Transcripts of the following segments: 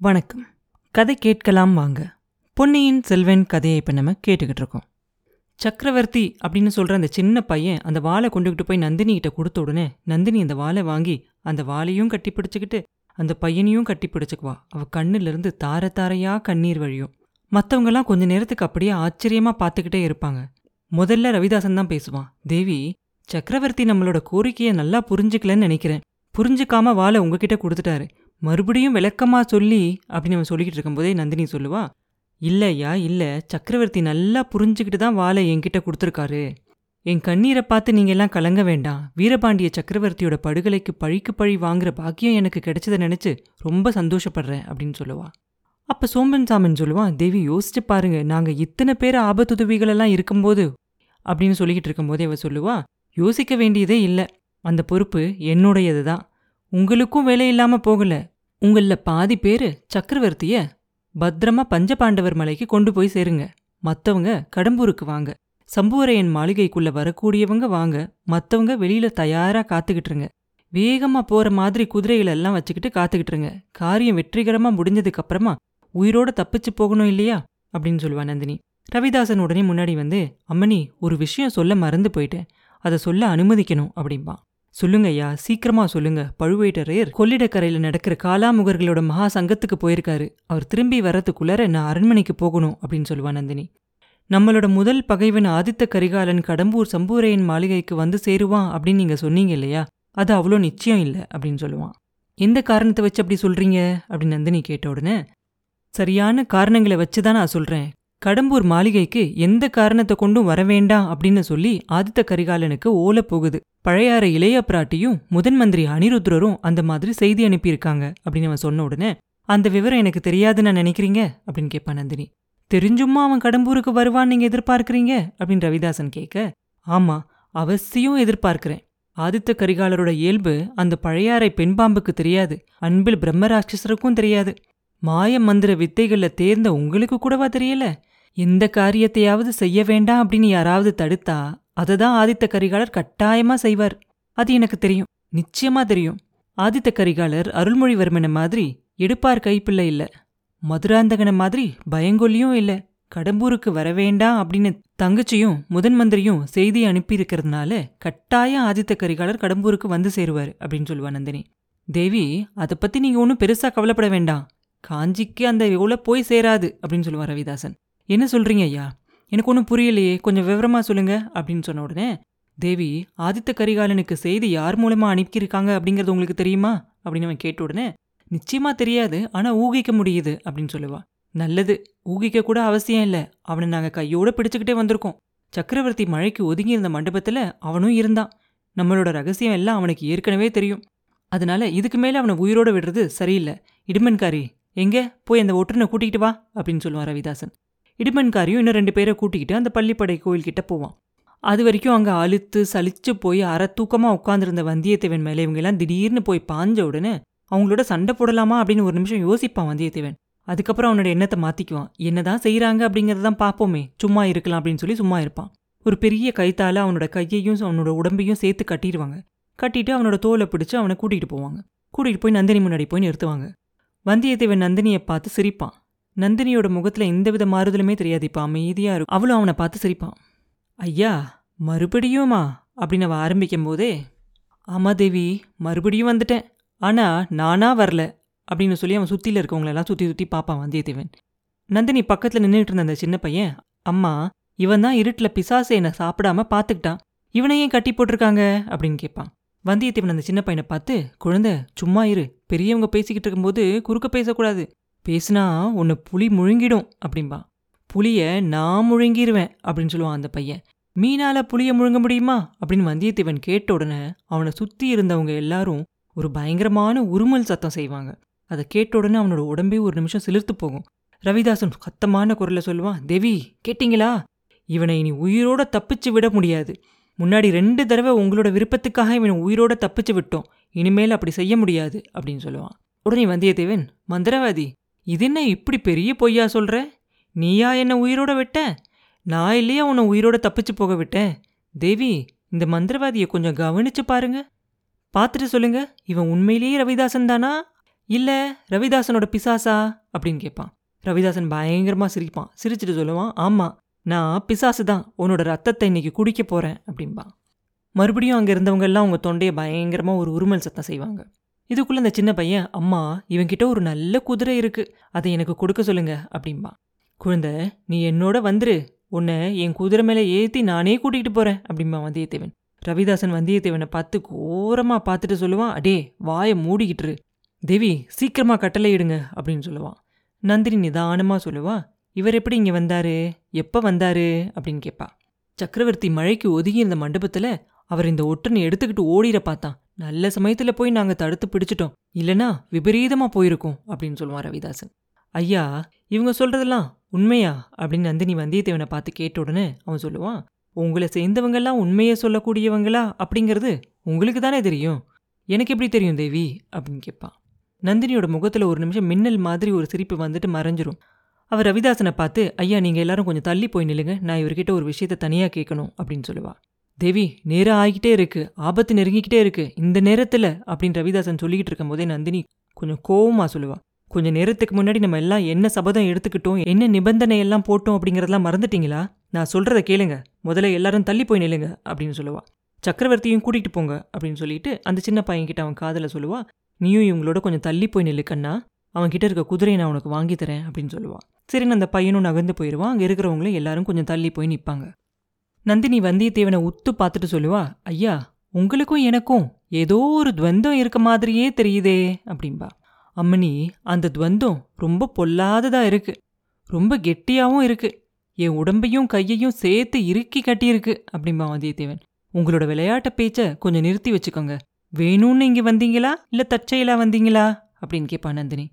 வணக்கம். கதை கேட்கலாம் வாங்க. பொன்னியின் செல்வன் கதையை இப்போ நம்ம கேட்டுக்கிட்டு இருக்கோம். சக்கரவர்த்தி அப்படின்னு சொல்கிற அந்த சின்ன பையன் அந்த வாழை கொண்டுகிட்டு போய் நந்தினிகிட்ட கொடுத்த உடனே நந்தினி அந்த வாழை வாங்கி அந்த வாழையும் கட்டி பிடிச்சிக்கிட்டு அந்த பையனையும் கட்டி பிடிச்சிக்குவா. அவ கண்ணிலிருந்து தார தாரையா கண்ணீர் வழியும். மற்றவங்கெல்லாம் கொஞ்ச நேரத்துக்கு அப்படியே ஆச்சரியமா பார்த்துக்கிட்டே இருப்பாங்க. முதல்ல ரவிதாசன் தான் பேசுவான் தேவி சக்கரவர்த்தி நம்மளோட கோரிக்கையை நல்லா புரிஞ்சுக்கலன்னு நினைக்கிறேன். புரிஞ்சுக்காம வாழை உங்ககிட்ட கொடுத்துட்டாரு. மறுபடியும் விளக்கமா சொல்லி அப்படின்னு அவன் சொல்லிக்கிட்டு இருக்கும்போதே நந்தினி சொல்லுவா இல்லையா இல்ல. சக்கரவர்த்தி நல்லா புரிஞ்சுக்கிட்டு தான் வாளை என்கிட்ட கொடுத்துருக்காரு. என் கண்ணீரை பார்த்து நீங்க எல்லாம் கலங்க வேண்டாம். வீரபாண்டிய சக்கரவர்த்தியோட படுகொலைக்கு பழிக்கு பழி வாங்குற பாக்கியம் எனக்கு கிடைச்சதை நினைச்சு ரொம்ப சந்தோஷப்படுறேன் அப்படின்னு சொல்லுவா. அப்ப சோம்பன் சாமன் சொல்லுவான் தேவி யோசிச்சு பாருங்க. நாங்க இத்தனை பேர் ஆபத்துதவிகளெல்லாம் இருக்கும்போது அப்படின்னு சொல்லிக்கிட்டு இருக்கும்போதே அவ சொல்லுவா யோசிக்க வேண்டியதே இல்ல. அந்த பொறுப்பு என்னுடையது தான் உங்களுக்கும் வேலை இல்லாம போகல. உங்கள பாதி பேரு சக்கரவர்த்திய பத்திரமா பஞ்சபாண்டவர் மலைக்கு கொண்டு போய் சேருங்க. மத்தவங்க கடம்பூருக்கு வாங்க. சம்புவரையன் மாளிகைக்குள்ள வரக்கூடியவங்க வாங்க. மத்தவங்க வெளியில தயாரா காத்துக்கிட்டுருங்க. வேகமா போற மாதிரி குதிரைகள் எல்லாம் வச்சுக்கிட்டு காத்துக்கிட்டுருங்க. காரியம் வெற்றிகரமா முடிஞ்சதுக்கு அப்புறமா உயிரோட தப்பிச்சு போகணும் இல்லையா? அப்படின்னு சொல்லுவா நந்தினி. ரவிதாசன் உடனே முன்னாடி வந்து அம்மனி ஒரு விஷயம் சொல்ல மறந்து போயிட்டேன். அதை சொல்ல அனுமதிக்கணும் அப்படிம்பான் சொல்லுங்க ஐயா சீக்கிரமா சொல்லுங்க. பழுவேட்டரையர் கொள்ளிடக்கரையில் நடக்கிற காலாமுகர்களோட மகா சங்கத்துக்கு போயிருக்காரு. அவர் திரும்பி வரத்துக்குள்ளார நான் அரண்மனைக்கு போகணும் அப்படின்னு சொல்லுவா நந்தினி. நம்மளோட முதல் பகைவன் ஆதித்த கரிகாலன் கடம்பூர் சம்பூரையன் மாளிகைக்கு வந்து சேருவான் அப்படின்னு நீங்க சொன்னீங்க இல்லையா? அது அவ்வளோ நிச்சயம் இல்லை அப்படின்னு சொல்லுவான். எந்த காரணத்தை வச்சு அப்படி சொல்றீங்க? அப்படின்னு நந்தினி கேட்ட உடனே சரியான காரணங்களை வச்சு தான் நான் சொல்றேன். கடம்பூர் மாளிகைக்கு எந்த காரணத்தை கொண்டும் வரவேண்டாம் அப்படின்னு சொல்லி ஆதித்த கரிகாலனுக்கு ஓல போகுது. பழையாற இளைய பிராட்டியும் முதன் மந்திரி அனிருத்ரரும் அந்த மாதிரி செய்தி அனுப்பியிருக்காங்க அப்படின்னு அவன் சொன்ன உடனே அந்த விவரம் எனக்கு தெரியாதுன்னு நான் நினைக்கிறீங்க? அப்படின்னு கேட்பான் நந்தினி. தெரிஞ்சுமா அவன் கடம்பூருக்கு வருவான்னு நீங்க எதிர்பார்க்கறீங்க? அப்படின்னு ரவிதாசன் கேட்க ஆமா அவசியம் எதிர்பார்க்கிறேன். ஆதித்த கரிகாலரோட இயல்பு அந்த பழையாறை பெண்பாம்புக்கு தெரியாது. அன்பில் பிரம்மராட்சசருக்கும் தெரியாது. மாய மந்திர வித்தைகள்ல தேர்ந்த உங்களுக்கு கூடவா தெரியல? எந்த காரியத்தையாவது செய்ய வேண்டாம் அப்படின்னு யாராவது தடுத்தா அதை தான் ஆதித்த கரிகாலர் கட்டாயமா செய்வார். அது எனக்கு தெரியும். நிச்சயமா தெரியும். ஆதித்த கரிகாலர் அருள்மொழிவர்மனை மாதிரி எடுப்பார் கைப்பிள்ளை இல்ல. மதுராந்தகனை மாதிரி பயங்கொல்லியும் இல்ல. கடம்பூருக்கு வரவேண்டாம் அப்படின்னு தங்கச்சியும் முதன் மந்திரியும் செய்தி அனுப்பியிருக்கிறதுனால கட்டாயம் ஆதித்த கரிகாலர் கடம்பூருக்கு வந்து சேருவார் அப்படின்னு சொல்லுவா நந்தினி. தேவி அதை பத்தி நீங்க ஒன்றும் பெருசா கவலைப்பட வேண்டாம். காஞ்சிக்கு அந்த எவ்வளோ போய் சேராது அப்படின்னு சொல்லுவார் ரவிதாசன். என்ன சொல்கிறீங்க ஐயா? எனக்கு ஒன்றும் புரியலையே கொஞ்சம் விவரமா சொல்லுங்க அப்படின்னு சொன்ன உடனே தேவி ஆதித்த கரிகாலனுக்கு செய்தி யார் மூலமா அனுப்பியிருக்காங்க அப்படிங்கிறது உங்களுக்கு தெரியுமா? அப்படின்னு அவன் கேட்ட உடனே நிச்சயமா தெரியாது ஆனா ஊகிக்க முடியுது அப்படின்னு சொல்லுவா. நல்லது ஊகிக்க கூட அவசியம் இல்லை. அவனை நாங்க கையோட பிடிச்சுக்கிட்டே வந்திருக்கோம். சக்கரவர்த்தி மழைக்கு ஒதுங்கி இருந்த மண்டபத்துல அவனும் இருந்தான். நம்மளோட ரகசியம் எல்லாம் அவனுக்கு ஏற்கனவே தெரியும். அதனால இதுக்கு மேலே அவனை உயிரோட விடுறது சரியில்லை. இடுமன்காரி எங்கே? போய் அந்த ஒட்டுனை கூட்டிகிட்டு வா அப்படின்னு சொல்லுவான் ரவிதாசன். இடுமன்காரியும் இன்னும் ரெண்டு பேரை கூட்டிக்கிட்டு அந்த பள்ளிப்படை கோயில்கிட்ட போவான். அது வரைக்கும் அங்கே அழுத்து சலிச்சு போய் அரை தூக்கமாக உட்காந்துருந்த வந்தியத்தேவன் மேலே இவங்கெல்லாம் திடீர்னு போய் பாஞ்ச உடனே அவங்களோட சண்டை போடலாமா அப்படின்னு ஒரு நிமிஷம் யோசிப்பான் வந்தியத்தேவன். அதுக்கப்புறம் அவனோட எண்ணத்தை மாற்றிக்குவான் என்னதான் செய்கிறாங்க அப்படிங்கிறத தான் பார்ப்போமே சும்மா இருக்கலாம் அப்படின்னு சொல்லி சும்மா இருப்பான். ஒரு பெரிய கைத்தால அவனோட கையையும் அவனோட உடம்பையும் சேர்த்து கட்டிடுவாங்க. கட்டிட்டு அவனோட தோலை பிடிச்சு அவனை கூட்டிகிட்டு போவாங்க. கூட்டிகிட்டு போய் நந்தினி முன்னாடி போய் நிறுத்துவாங்க. வந்தியத்தேவன் நந்தினியை பார்த்து சிரிப்பான். நந்தினியோட முகத்தில் எந்தவித மாறுதலுமே தெரியாது. இப்போ அமைதியாக இருக்கும் அவளும் அவனை பார்த்து சிரிப்பான். ஐயா மறுபடியுமா அப்படின்னு அவன் ஆரம்பிக்கும் போதே ஆமாம் தேவி மறுபடியும் வந்துட்டேன். ஆனால் நானா வரல. அப்படின்னு சொல்லி அவன் சுற்றியில் இருக்கவங்களெல்லாம் சுற்றி சுற்றி பார்ப்பான் வந்தியத்தேவன். நந்தினி பக்கத்தில் நின்றுட்டு இருந்த அந்த சின்ன பையன் அம்மா இவன் தான் இருட்டில் பிசாசு என்னை சாப்பிடாம பார்த்துக்கிட்டான். இவனையும் கட்டி போட்டிருக்காங்க? அப்படின்னு கேட்பான். வந்தியத்தேவன் அந்த சின்ன பையனை பார்த்து குழந்தை சும்மா இரு. பெரியவங்க பேசிக்கிட்டு இருக்கும்போது குறுக்க பேசக்கூடாது. பேசுனா உன்னை புலி முழுங்கிடும் அப்படின்பா புலிய நான் முழுங்கிருவேன் அப்படின்னு சொல்லுவான் அந்த பையன். மீனால புளிய முழுங்க முடியுமா? அப்படின்னு வந்தியத்தேவன் கேட்ட உடனே அவனை சுத்தி இருந்தவங்க எல்லாரும் ஒரு பயங்கரமான உருமல் சத்தம் செய்வாங்க. அதை கேட்ட உடனே அவனோட உடம்பே ஒரு நிமிஷம் சிலிர்த்து போகும். ரவிதாசன் சத்தமான குரல்ல சொல்லுவான் தேவி கேட்டீங்களா? இவனை இனி உயிரோட தப்பிச்சு விட முடியாது. முன்னாடி ரெண்டு தடவை உங்களோட விருப்பத்துக்காக இவனை உயிரோட தப்பிச்சு விட்டோம். இனிமேல் அப்படி செய்ய முடியாது அப்படின்னு சொல்லுவான். உடனே வந்தியத்தேவன் மந்திரவாதி இது என்ன இப்படி பெரிய பொய்யா சொல்ற? நீயா என்னை உயிரோட விட்ட? நான் இல்லையா உன்னை உயிரோட தப்பிச்சு போக விட்டேன்? தேவி இந்த மந்திரவாதியை கொஞ்சம் கவனிச்சு பாருங்க. பார்த்துட்டு சொல்லுங்க இவன் உண்மையிலேயே ரவிதாசன் தானா? இல்லை ரவிதாசனோட பிசாசா? அப்படின்னு கேட்பான். ரவிதாசன் பயங்கரமாக சிரிப்பான். சிரிச்சிட்டு சொல்லுவான் ஆமாம் நான் பிசாசு தான் உன்னோட ரத்தத்தை இன்னைக்கு குடிக்க போகிறேன் அப்படிம்பான் மறுபடியும் அங்கே இருந்தவங்க எல்லாம் தொண்டையை பயங்கரமாக ஒரு உருமல் சத்தம் செய்வாங்க. இதுக்குள்ளே அந்த சின்ன பையன் அம்மா இவன்கிட்ட ஒரு நல்ல குதிரை இருக்குது அதை எனக்கு கொடுக்க சொல்லுங்க அப்படிம்பான் குழந்தை நீ என்னோட வந்துரு உன்னை என் குதிரை மேலே ஏற்றி நானே கூட்டிகிட்டு போகிறேன் அப்படிம்பா வந்தியத்தேவன். ரவிதாசன் வந்தியத்தேவனை பார்த்து கோரமாக பார்த்துட்டு சொல்லுவான் அடே வாயை மூடிக்கிட்டுரு. தேவி சீக்கிரமாக கட்டளை இடுங்க அப்படின்னு சொல்லுவான். நந்தினி நிதானமாக சொல்லுவா இவர் எப்படி இங்கே வந்தாரு? எப்போ வந்தாரு? அப்படின்னு கேட்பா சக்கரவர்த்தி மழைக்கு ஒதுங்கி இருந்த மண்டபத்தில் அவர் இந்த ஒற்றனை எடுத்துக்கிட்டு ஓடிட பார்த்தான். நல்ல சமயத்தில் போய் நாங்கள் தடுத்து பிடிச்சிட்டோம். இல்லைனா விபரீதமாக போயிருக்கோம் அப்படின்னு சொல்லுவான் ரவிதாசன். ஐயா இவங்க சொல்றதெல்லாம் உண்மையா? அப்படின்னு நந்தினி வந்தியத்தேவனை பார்த்து கேட்ட உடனே அவன் சொல்லுவான் உங்களை சேர்ந்தவங்கெல்லாம் உண்மையை சொல்லக்கூடியவங்களா? அப்படிங்கிறது உங்களுக்கு தானே தெரியும். எனக்கு எப்படி தெரியும் தேவி? அப்படின்னு கேட்பான் நந்தினியோட முகத்தில் ஒரு நிமிஷம் மின்னல் மாதிரி ஒரு சிரிப்பு வந்துட்டு மறைஞ்சிரும். அவர் ரவிதாசனை பார்த்து ஐயா நீங்கள் எல்லாரும் கொஞ்சம் தள்ளி போய் நில்லுங்க. நான் இவர்கிட்ட ஒரு விஷயத்த தனியாக கேட்கணும் அப்படின்னு சொல்லுவா. தேவி நேரம் ஆகிக்கிட்டே இருக்கு. ஆபத்து நெருங்கிக்கிட்டே இருக்கு. இந்த நேரத்தில் அப்படின்னு ரவிதாசன் சொல்லிக்கிட்டு இருக்கும்போதே நந்தினி கொஞ்சம் கோவமாக சொல்லுவா. கொஞ்சம் நேரத்துக்கு முன்னாடி நம்ம எல்லாம் என்ன சபதம் எடுத்துக்கிட்டோம்? என்ன நிபந்தனை எல்லாம் போட்டோம்? அப்படிங்கிறதெல்லாம் மறந்துட்டீங்களா? நான் சொல்கிறத கேளுங்க. முதல்ல எல்லாரும் தள்ளி போய் நில்லுங்க அப்படின்னு சொல்லுவா. சக்கரவர்த்தியும் கூட்டிகிட்டு போங்க அப்படின்னு சொல்லிட்டு அந்த சின்ன பையன்கிட்ட அவன் காதில் சொல்லுவா. நீயும் இவங்களோட கொஞ்சம் தள்ளி போய் நில்லு அவன்கிட்ட அவன் கிட்ட இருக்க குதிரையை நான் உனக்கு வாங்கி தரேன் அப்படின்னு சொல்லுவான் சரின்னு அந்த பையனும் நகர்ந்து போயிடுவான் அங்கே இருக்கிறவங்களும் எல்லாரும் கொஞ்சம் தள்ளி போய் நிற்பாங்க நந்தினி வந்தியத்தேவனை உத்து பார்த்துட்டு சொல்லுவா ஐயா உங்களுக்கும் எனக்கும் ஏதோ ஒரு துவந்தம் இருக்க மாதிரியே தெரியுதே அப்படின்பா அம்மனி அந்த துவந்தம் ரொம்ப பொல்லாததா இருக்கு. ரொம்ப கெட்டியாவும் இருக்கு. என் உடம்பையும் கையையும் சேர்த்து இறுக்கி கட்டியிருக்கு அப்படின்பா வந்தியத்தேவன். உங்களோட விளையாட்ட பேச்ச கொஞ்சம் நிறுத்தி வச்சுக்கோங்க. வேணும்னு இங்க வந்தீங்களா? இல்லை தற்செயலா வந்தீங்களா? அப்படின்னு கேட்பா நந்தினி.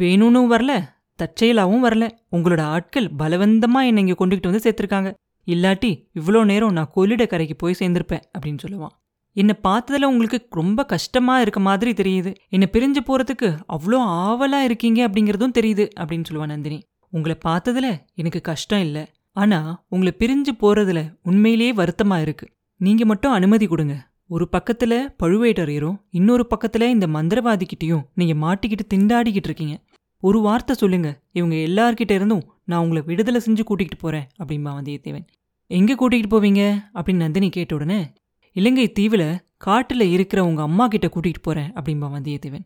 வேணும்னு வரல தற்செயலாவும் வரல. உங்களோட ஆட்கள் பலவந்தமா என்னை இங்க கொண்டுகிட்டு வந்து சேர்த்திருக்காங்க. இல்லாட்டி இவ்வளோ நேரம் நான் கொள்ளிட கரைக்கு போய் சேர்ந்திருப்பேன் அப்படின்னு சொல்லுவான். என்னை பார்த்ததுல உங்களுக்கு ரொம்ப கஷ்டமா இருக்க மாதிரி தெரியுது. என்னை பிரிஞ்சு போறதுக்கு அவ்வளோ ஆவலா இருக்கீங்க அப்படிங்கிறதும் தெரியுது அப்படின்னு சொல்லுவான் நந்தினி. உங்களை பார்த்ததுல எனக்கு கஷ்டம் இல்லை. ஆனா உங்களை பிரிஞ்சு போறதுல உண்மையிலேயே வருத்தமா இருக்கு. நீங்க மட்டும் அனுமதி கொடுங்க. ஒரு பக்கத்துல பழுவேட்டரையரும் இன்னொரு பக்கத்துல இந்த மந்திரவாதிக்கிட்டையும் நீங்க மாட்டிக்கிட்டு திண்டாடிக்கிட்டு இருக்கீங்க. ஒரு வார்த்தை சொல்லுங்க இவங்க எல்லார்கிட்ட இருந்தும் நான் உங்களை விடுதலை செஞ்சு கூட்டிகிட்டு போறேன் அப்படிம்பா வந்தியத்தேவன். எங்க கூட்டிகிட்டு போவீங்க? அப்படின்னு நந்தினி கேட்ட உடனே இலங்கை தீவில் காட்டுல இருக்கிற உங்கள் அம்மா கிட்ட கூட்டிகிட்டு போறேன் அப்படிம்பா வந்தியத்தேவன்.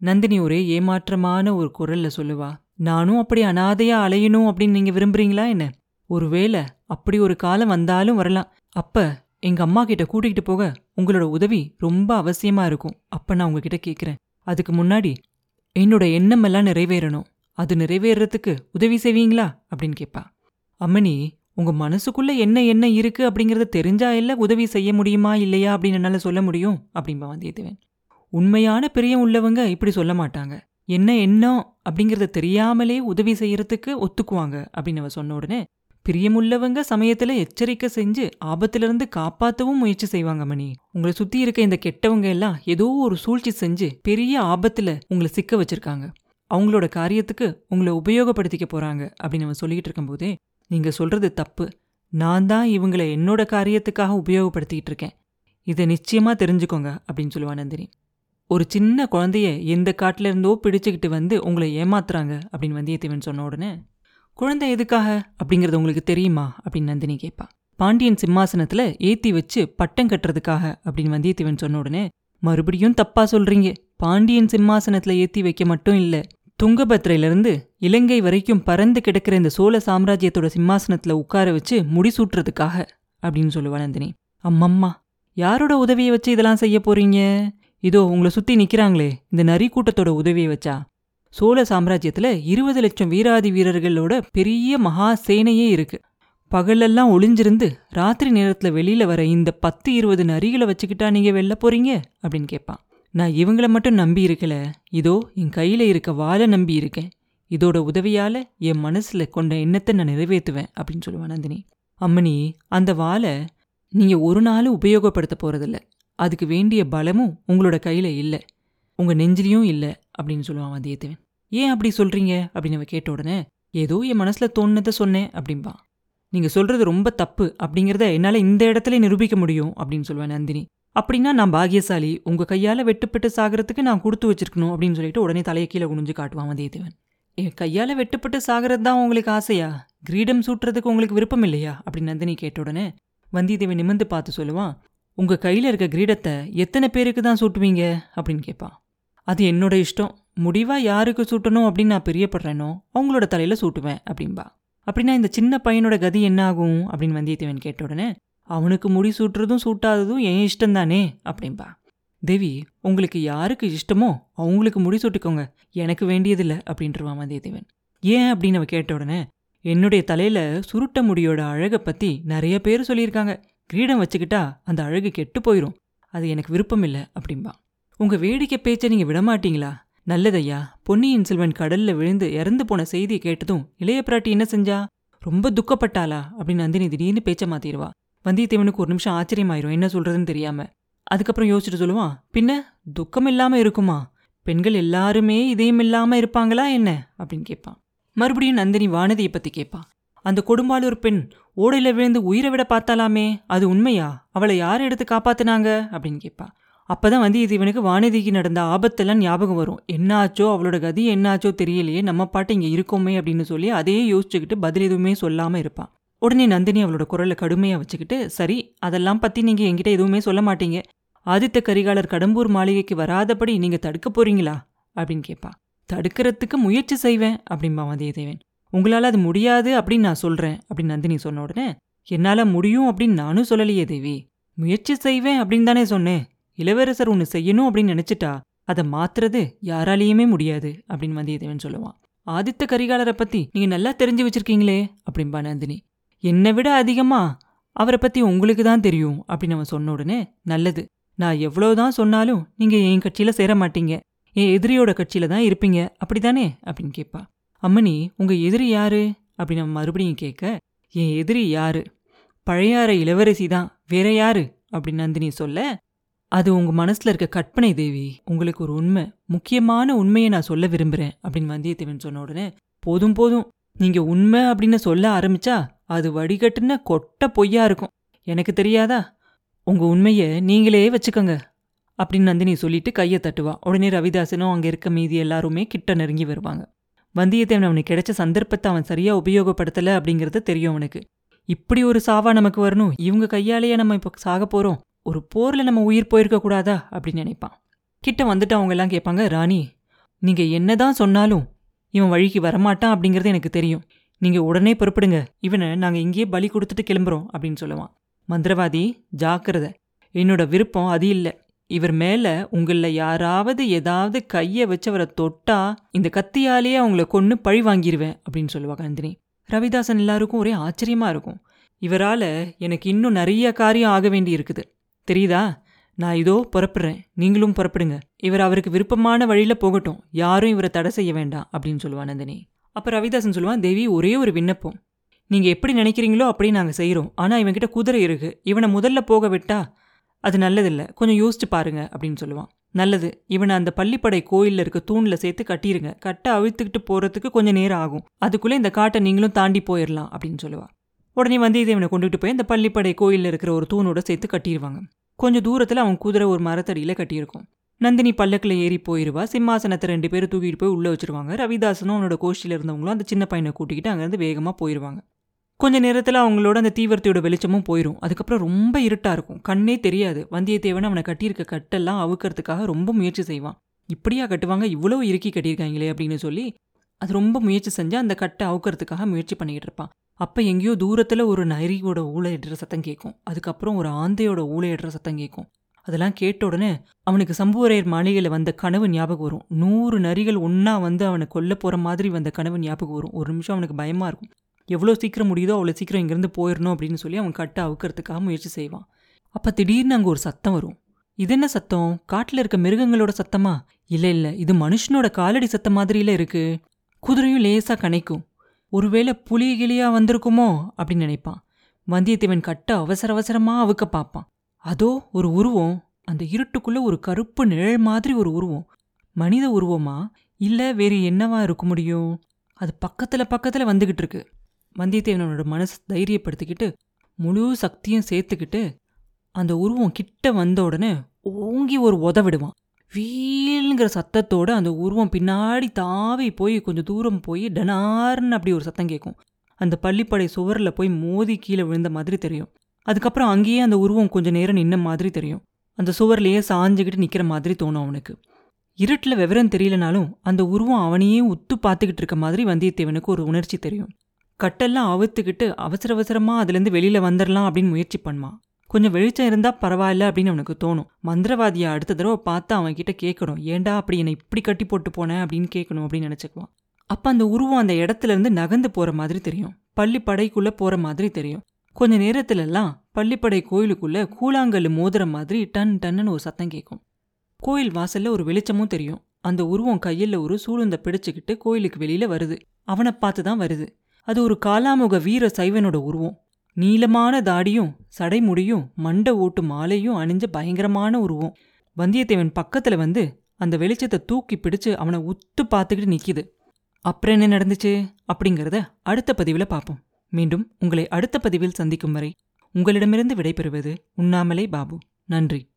நந்தினி ஒரே ஏமாற்றமான ஒரு குரல்ல சொல்லுவா நானும் அப்படி அனாதையா அலையணும் அப்படின்னு நீங்க விரும்புறீங்களா என்ன? ஒருவேளை அப்படி ஒரு காலம் வந்தாலும் வரலாம். அப்ப எங்க அம்மா கிட்ட கூட்டிகிட்டு போக உங்களோட உதவி ரொம்ப அவசியமா இருக்கும். அப்ப நான் உங்ககிட்ட கேக்குறேன். அதுக்கு முன்னாடி என்னோட எண்ணம் எல்லாம் நிறைவேறணும். அது நிறைவேறதுக்கு உதவி செய்வீங்களா? அப்படின்னு கேட்பா அம்மனி உங்க மனசுக்குள்ள என்ன என்ன இருக்கு அப்படிங்கறத தெரிஞ்சா இல்ல உதவி செய்ய முடியுமா இல்லையா அப்படின்னு என்னால சொல்ல முடியும்? அப்படின்பா வந்தியத்தேவன். உண்மையான பிரியம் உள்ளவங்க இப்படி சொல்ல மாட்டாங்க. என்ன எண்ணம் அப்படிங்கறத தெரியாமலே உதவி செய்யறதுக்கு ஒத்துக்குவாங்க அப்படின்னு அவ சொன்ன உடனே பிரியமுள்ளவங்க சமயத்துல எச்சரிக்கை செஞ்சு ஆபத்திலிருந்து காப்பாத்தவும் முயற்சி செய்வாங்க மணி. உங்களை சுத்தி இருக்க இந்த கெட்டவங்க எல்லாம் ஏதோ ஒரு சூழ்ச்சி செஞ்சு பெரிய ஆபத்துல உங்களை சிக்க வச்சிருக்காங்க. அவங்களோட காரியத்துக்கு உங்களை உபயோகப்படுத்திக்க போறாங்க அப்படின்னு அவன் சொல்லிக்கிட்டு இருக்கும்போதே நீங்க சொல்றது தப்பு. நான் தான் இவங்களை என்னோட காரியத்துக்காக உபயோகப்படுத்திக்கிட்டு இருக்கேன். இதை நிச்சயமா தெரிஞ்சுக்கோங்க அப்படின்னு சொல்லுவா நந்தினி. ஒரு சின்ன குழந்தைய எந்த காட்டுல இருந்தோ பிடிச்சுக்கிட்டு வந்து உங்களை ஏமாத்துறாங்க அப்படின்னு வந்தியத்தேவன் சொன்ன உடனே குழந்தை எதுக்காக அப்படிங்கறது உங்களுக்கு தெரியுமா? அப்படின்னு நந்தினி கேட்பா பாண்டியன் சிம்மாசனத்துல ஏத்தி வச்சு பட்டம் கட்டுறதுக்காக அப்படின்னு வந்தியத்தேவன் சொன்ன உடனே மறுபடியும் தப்பா சொல்றீங்க. பாண்டியன் சிம்மாசனத்துல ஏத்தி வைக்க மட்டும் இல்ல. துங்கபத்ரையிலிருந்து இலங்கை வரைக்கும் பறந்து கிடக்கிற இந்த சோழ சாம்ராஜ்யத்தோட சிம்மாசனத்துல உட்கார வச்சு முடிசூட்டுறதுக்காக அப்படின்னு சொல்லுவா நந்தினி. அம்மம்மா யாரோட உதவியை வச்சு இதெல்லாம் செய்ய போறீங்க? இதோ உங்களை சுத்தி நிக்கிறாங்களே இந்த நரி கூட்டத்தோட உதவியை வச்சா. சோழ சாம்ராஜ்யத்தில் இருபது லட்சம் வீராதி வீரர்களோட பெரிய மகா சேனையே இருக்கு. பகலெல்லாம் ஒளிஞ்சிருந்து ராத்திரி நேரத்தில் வெளியில் வர இந்த பத்து இருபது நரிகளை வச்சுக்கிட்டா நீங்கள் வெளில போகிறீங்க அப்படின்னு கேட்பான் நான் இவங்கள மட்டும் நம்பி இருக்கல. இதோ என் கையில் இருக்க வாழை நம்பி இருக்கேன். இதோட உதவியால என் மனசில் கொண்ட எண்ணத்தை நான் நிறைவேற்றுவேன் அப்படின்னு சொல்லுவான் நந்தினி. அம்மனி அந்த வாழை நீங்கள் ஒரு நாளும் உபயோகப்படுத்த போகிறதில்ல அதுக்கு வேண்டிய பலமும் உங்களோட கையில் இல்லை. உங்கள் நெஞ்சிலையும் இல்லை. அப்படின்னு சொல்லுவான் வந்தியத்தேவன் ஏன் அப்படி சொல்றீங்க? அப்படின்னு அவன் கேட்ட உடனே ஏதோ என் மனசுல தோணுனதை சொன்னேன் அப்படின்பா நீங்க சொல்றது ரொம்ப தப்பு. அப்படிங்கிறத என்னால இந்த இடத்துல நிரூபிக்க முடியும் அப்படின்னு சொல்லுவேன் நந்தினி. அப்படின்னா நான் பாகியசாலி உங்க கையால வெட்டுப்பட்டு சாகிறதுக்கு நான் கொடுத்து வச்சிருக்கணும் அப்படின்னு சொல்லிட்டு உடனே தலையை கீழே குனிஞ்சு காட்டுவான் வந்தியத்தேவன் என் கையால வெட்டுப்பட்டு சாகிறது தான் உங்களுக்கு ஆசையா? கிரீடம் சூட்டுறதுக்கு உங்களுக்கு விருப்பம் இல்லையா? அப்படின்னு நந்தினி கேட்ட உடனே வந்தியத்தேவன் நிமிந்து பார்த்து சொல்லுவான் உங்க கையில இருக்க கிரீடத்தை எத்தனை பேருக்கு தான் சூட்டுவீங்க? அப்படின்னு கேட்பான். அது என்னோட இஷ்டம். முடிவா யாருக்கு சூட்டணும் அப்படின்னு நான் பிரியப்படுறேனோ அவங்களோட தலையில சூட்டுவேன் அப்படின்பா அப்படின்னா இந்த சின்ன பையனோட கதி என்ன ஆகும் அப்படின்னு வந்தியத்தேவன் கேட்ட உடனே அவனுக்கு முடி சூட்டுறதும் சூட்டாததும் என் இஷ்டம் தானே அப்படின்பா தேவி உங்களுக்கு யாருக்கு இஷ்டமோ அவங்களுக்கு முடி சூட்டிக்கோங்க. எனக்கு வேண்டியதில்லை அப்படின்றவான் வந்தியத்தேவன். ஏன் அப்படின்னு அவ கேட்ட உடனே என்னுடைய தலையில சுருட்ட முடியோட அழகை பத்தி நிறைய பேர் சொல்லியிருக்காங்க. கிரீடம் வச்சுக்கிட்டா அந்த அழகு கெட்டு போயிடும் அது எனக்கு விருப்பம் இல்லை அப்படின்பா உங்க வேடிக்கை பேச்சை நீங்க விடமாட்டீங்களா நல்லதையா பொன்னியின் செல்வன் கடல்ல விழுந்து இறந்து போன செய்தியை கேட்டதும் இளைய பிராட்டி என்ன செஞ்சா? ரொம்ப துக்கப்பட்டாளா? அப்படின்னு நந்தினி திடீர்னு பேச்ச மாத்திடுவா. வந்தியத்தேவனுக்கு ஒரு நிமிஷம் ஆச்சரியமாயிரும். என்ன சொல்றதுன்னு தெரியாம. அதுக்கப்புறம் யோசிச்சுட்டு சொல்லுவான் பின்ன துக்கம் இல்லாம இருக்குமா? பெண்கள் எல்லாருமே இதயம் இல்லாம இருப்பாங்களா என்ன? அப்படின்னு கேட்பான் மறுபடியும் நந்தினி வானதியை பத்தி கேட்பான் அந்த கொடும்பாலூர் பெண் ஓடையில விழுந்து உயிரை விட பார்த்தாலாமே? அது உண்மையா? அவளை யார் எடுத்து காப்பாத்துனாங்க? அப்படின்னு கேட்பா. அப்பதான் இவனுக்கு வானதிக்கு நடந்த ஆபத்தெல்லாம் ஞாபகம் வரும். என்னாச்சோ அவளோட கதி என்னாச்சோ தெரியலையே நம்ம பாட்டு இங்க இருக்கோமே அப்படின்னு சொல்லி அதையே யோசிச்சுக்கிட்டு பதில் எதுவுமே சொல்லாம இருப்பான். உடனே நந்தினி அவளோட குரலை கடுமையா வச்சுக்கிட்டு சரி அதெல்லாம் பத்தி நீங்க என்கிட்ட எதுவுமே சொல்ல மாட்டீங்க. ஆதித்த கரிகாலர் கடம்பூர் மாளிகைக்கு வராதபடி நீங்க தடுக்க போறீங்களா? அப்படின்னு கேட்பா தடுக்கிறதுக்கு முயற்சி செய்வேன் அப்படின்பா வந்தியத்தேவன். உங்களால அது முடியாது அப்படின்னு நான் சொல்றேன் அப்படின்னு நந்தினி சொன்ன உடனே என்னால முடியும் அப்படின்னு நானும் சொல்லலையே தேவி. முயற்சி செய்வேன் அப்படின்னு தானே சொன்னேன். இளவரசர் ஒன்று செய்யணும் அப்படின்னு நினைச்சிட்டா அதை மாத்துறது யாராலேயுமே முடியாது அப்படின்னு வந்தியத்தேவன் சொல்லுவான். ஆதித்த கரிகாலரை பத்தி நீங்க நல்லா தெரிஞ்சு வச்சிருக்கீங்களே அப்படின்பா நந்தினி. என்னை விட அதிகமா அவரை பத்தி உங்களுக்கு தான் தெரியும் அப்படின்னு அவன் சொன்ன உடனே நல்லது. நான் எவ்வளவுதான் சொன்னாலும் நீங்க என் கட்சியில சேர மாட்டீங்க. என் எதிரியோட கட்சியில தான் இருப்பீங்க. அப்படிதானே அப்படின்னு கேட்பா. அம்மனி உங்க எதிரி யாரு? அப்படின்னு அவன் மறுபடியும் கேட்க என் எதிரி யாரு? பழையாற இளவரசி தான். வேற யாரு? அப்படின்னு நந்தினி சொல்ல அது உங்க மனசுல இருக்க கற்பனை தேவி. உங்களுக்கு ஒரு உண்மை முக்கியமான உண்மையை நான் சொல்ல விரும்புறேன் அப்படின்னு வந்தியத்தேவன் சொன்ன உடனே போதும் போதும். நீங்க உண்மை அப்படின்னு சொல்ல ஆரம்பிச்சா அது வடிகட்டுன கொட்ட பொய்யா இருக்கும். எனக்கு தெரியாதா? உங்க உண்மைய நீங்களே வச்சுக்கோங்க அப்படின்னு நந்தினி சொல்லிட்டு கையை தட்டுவா. உடனே ரவிதாசனும் அங்க இருக்க மீதி எல்லாருமே கிட்ட நெருங்கி வருவாங்க. வந்தியத்தேவன் அவனுக்கு கிடைச்ச சந்தர்ப்பத்தை அவன் சரியா உபயோகப்படுத்தல அப்படிங்கறது தெரியும் அவனுக்கு. இப்படி ஒரு சாவா நமக்கு வரணும். இவங்க கையாலேயே நம்ம இப்போ சாக போறோம். ஒரு போரில் நம்ம உயிர் போயிருக்க கூடாதா? அப்படின்னு நினைப்பான். கிட்ட வந்துட்டு அவங்க எல்லாம் கேட்பாங்க ராணி நீங்க என்னதான் சொன்னாலும் இவன் வழிக்கு வரமாட்டான் அப்படிங்கிறது எனக்கு தெரியும். நீங்கள் உடனே புறப்படுங்க. இவனை நாங்கள் இங்கேயே பலி கொடுத்துட்டு கிளம்புறோம் அப்படின்னு சொல்லுவான். மந்திரவாதி ஜாக்கிரதை. என்னோட விருப்பம் அது இல்லை. இவர் மேலே உங்களில் யாராவது ஏதாவது கையை வச்சவரை தொட்டா இந்த கத்தியாலேயே அவங்கள கொண்டு பழி வாங்கிடுவேன் அப்படின்னு சொல்லுவாங்க நந்தினி ரவிதாசன் எல்லாருக்கும் ஒரே ஆச்சரியமாக இருக்கும். இவரால் எனக்கு இன்னும் நிறைய காரியம் ஆக வேண்டி இருக்குது தெரியுதா? நான் இதோ புறப்படுறேன். நீங்களும் புறப்படுங்க. இவர் அவருக்கு விருப்பமான வழியில் போகட்டும். யாரும் இவரை தடை செய்ய வேண்டாம் அப்படின்னு சொல்லுவான் நந்தினி. அப்போ ரவிதாசன் சொல்லுவான் தேவி ஒரே ஒரு விண்ணப்பம். நீங்கள் எப்படி நினைக்கிறீங்களோ அப்படி நாங்கள் செய்கிறோம் ஆனால் இவன்கிட்ட குதிரை இருக்கு. இவனை முதல்ல போக விட்டா அது நல்லதில்லை. கொஞ்சம் யோசிச்சு பாருங்க அப்படின்னு சொல்லுவான். நல்லது. இவனை அந்த பள்ளிப்படை கோயிலில் இருக்க தூணில் சேர்த்து கட்டிடுங்க கட்ட அவிழ்த்துக்கிட்டு போகிறதுக்கு கொஞ்சம் நேரம் ஆகும். அதுக்குள்ளே இந்த காட்டை நீங்களும் தாண்டி போயிடலாம் அப்படின்னு சொல்லுவாள் உடனே வந்தியத்தேவனை கொண்டுட்டு போய் அந்த பள்ளிப்படை கோயிலில் இருக்கிற ஒரு தூணோட சேர்த்து கட்டிடுவாங்க கொஞ்சம் தூரத்தில் அவன் குதிரை ஒரு மரத்தடியில் கட்டியிருக்கும். நந்தினி பல்லக்கில் ஏறி போயிருவா. சிம்மாசனத்தை ரெண்டு பேரும் தூக்கிட்டு போய் உள்ளே வச்சிருவாங்க. ரவிதாசனும் அவனோட கோஷ்டியில் இருந்தவங்களும் அந்த சின்ன பையனை கூட்டிக்கிட்டு அங்கேருந்து வேகமாக போயிடுவாங்க கொஞ்ச நேரத்தில் அவங்களோட அந்த தீவிரத்தையோட வெளிச்சமும் போயிடும் அதுக்கப்புறம் ரொம்ப இருட்டாக இருக்கும். கண்ணே தெரியாது. வந்தியத்தேவன் அவனை கட்டியிருக்க கட்டெல்லாம் அவுக்கிறதுக்காக ரொம்ப முயற்சி செய்வான். இப்படியா கட்டுவாங்க? இவ்வளோ இறுக்கி கட்டியிருக்காங்களே அப்படின்னு சொல்லி அது ரொம்ப முயற்சி செஞ்சு அந்த கட்டை அவுக்கிறதுக்காக முயற்சி பண்ணிக்கிட்டு இருப்பான். அப்போ எங்கேயோ தூரத்தில் ஒரு நரியோட ஊழையிடுற சத்தம் கேட்கும். அதுக்கப்புறம் ஒரு ஆந்தையோட ஊழையிடுற சத்தம் கேட்கும். அதெல்லாம் கேட்ட உடனே அவனுக்கு சம்புவரையர் மாளிகையில் வந்த கனவு ஞாபகம் வரும். நூறு நரிகள் ஒன்றா வந்து அவனை கொல்ல போகிற மாதிரி வந்த கனவு ஞாபகம் வரும். ஒரு நிமிஷம் அவனுக்கு பயமாக இருக்கும். எவ்வளோ சீக்கிரம் முடியுதோ அவ்வளோ சீக்கிரம் இங்கேருந்து போயிடணும் அப்படின்னு சொல்லி அவன் கட்டை அவுக்கிறதுக்காக முயற்சி செய்வான். அப்போ திடீர்னு அங்கே ஒரு சத்தம் வரும். இது என்ன சத்தம்? காட்டில் இருக்க மிருகங்களோட சத்தமா? இல்லை இல்லை. இது மனுஷனோட காலடி சத்தம் மாதிரியில இருக்குது குதிரையும் லேசாக கனைக்கும். ஒருவேளை புலி கிளியா வந்திருக்குமோ? அப்படின்னு நினைப்பான். வந்தியத்தேவன் கட்ட அவசர அவசரமா அவுக்க பார்ப்பான். அதோ ஒரு உருவம் அந்த இருட்டுக்குள்ள ஒரு கருப்பு நிழல் மாதிரி ஒரு உருவம். மனித உருவமா? இல்ல வேறு என்னவா இருக்க முடியும்? அது பக்கத்துல பக்கத்துல வந்துகிட்டு இருக்கு. வந்தியத்தேவனோட மனசு தைரியப்படுத்திக்கிட்டு முழு சக்தியும் சேர்த்துக்கிட்டு அந்த உருவம் கிட்ட வந்த உடனே ஓங்கி ஒரு உதவிடுவான் வீல்ங்கிற சத்தத்தோட அந்த உருவம் பின்னாடி தாவி போய் கொஞ்சம் தூரம் போய் டனார்னு அப்படி ஒரு சத்தம் கேட்கும் அந்த பள்ளிப்படை சுவரில் போய் மோதி கீழே விழுந்த மாதிரி தெரியும். அதுக்கப்புறம் அங்கேயே அந்த உருவம் கொஞ்சம் நேரம் நின்ன மாதிரி தெரியும். அந்த சுவர்லேயே சாஞ்சுக்கிட்டு நிற்கிற மாதிரி தோணும் அவனுக்கு. இருட்டில் விவரம் தெரியலனாலும் அந்த உருவம் அவனையே உத்து பார்த்துக்கிட்டு இருக்க மாதிரி வந்தியத்தேவனுக்கு ஒரு உணர்ச்சி தெரியும். கட்டெல்லாம் அவுத்துக்கிட்டு அவசர அவசரமா அதுலேருந்து வெளியில வந்துடலாம் அப்படின்னு முயற்சி பண்ணுவான். கொஞ்சம் வெளிச்சம் இருந்தா பரவாயில்ல அப்படின்னு அவனுக்கு தோணும். மந்திரவாதியை அடுத்த தடவை பார்த்து அவன் கிட்ட கேட்கணும். ஏன்டா அப்படி என்னை இப்படி கட்டி போட்டு போனேன் அப்படின்னு கேட்கணும் அப்படின்னு நினைச்சுக்குவான். அப்போ அந்த உருவம் அந்த இடத்துல இருந்து நகர்ந்து போற மாதிரி தெரியும். பள்ளிப்படைக்குள்ள போற மாதிரி தெரியும். கொஞ்ச நேரத்துலலாம் பள்ளிப்படை கோயிலுக்குள்ள கூழாங்கல் மோதுற மாதிரி டன் டன்னு ஒரு சத்தம் கேட்கும். கோயில் வாசல்ல ஒரு வெளிச்சமும் தெரியும். அந்த உருவம் கையில் ஒரு சூளுந்த பிடிச்சிக்கிட்டு கோயிலுக்கு வெளியில வருது. அவனை பார்த்து தான் வருது. அது ஒரு காலாமுக வீர சைவனோட உருவம். நீளமான தாடியும் சடைமுடியும் மண்டை ஓட்டு மாலையும் அணிஞ்ச பயங்கரமான உருவம். வந்தியத்தேவன் பக்கத்துல வந்து அந்த வெளிச்சத்தை தூக்கி பிடிச்சு அவனை உத்து பார்த்துக்கிட்டு நிக்குது. அப்புறம் என்ன நடந்துச்சு அப்படிங்கறத அடுத்த பதிவில் பார்ப்போம். மீண்டும் உங்களை அடுத்த பதிவில் சந்திக்கும் வரை உங்களிடமிருந்து விடைபெறுவது உண்ணாமலே பாபு. நன்றி.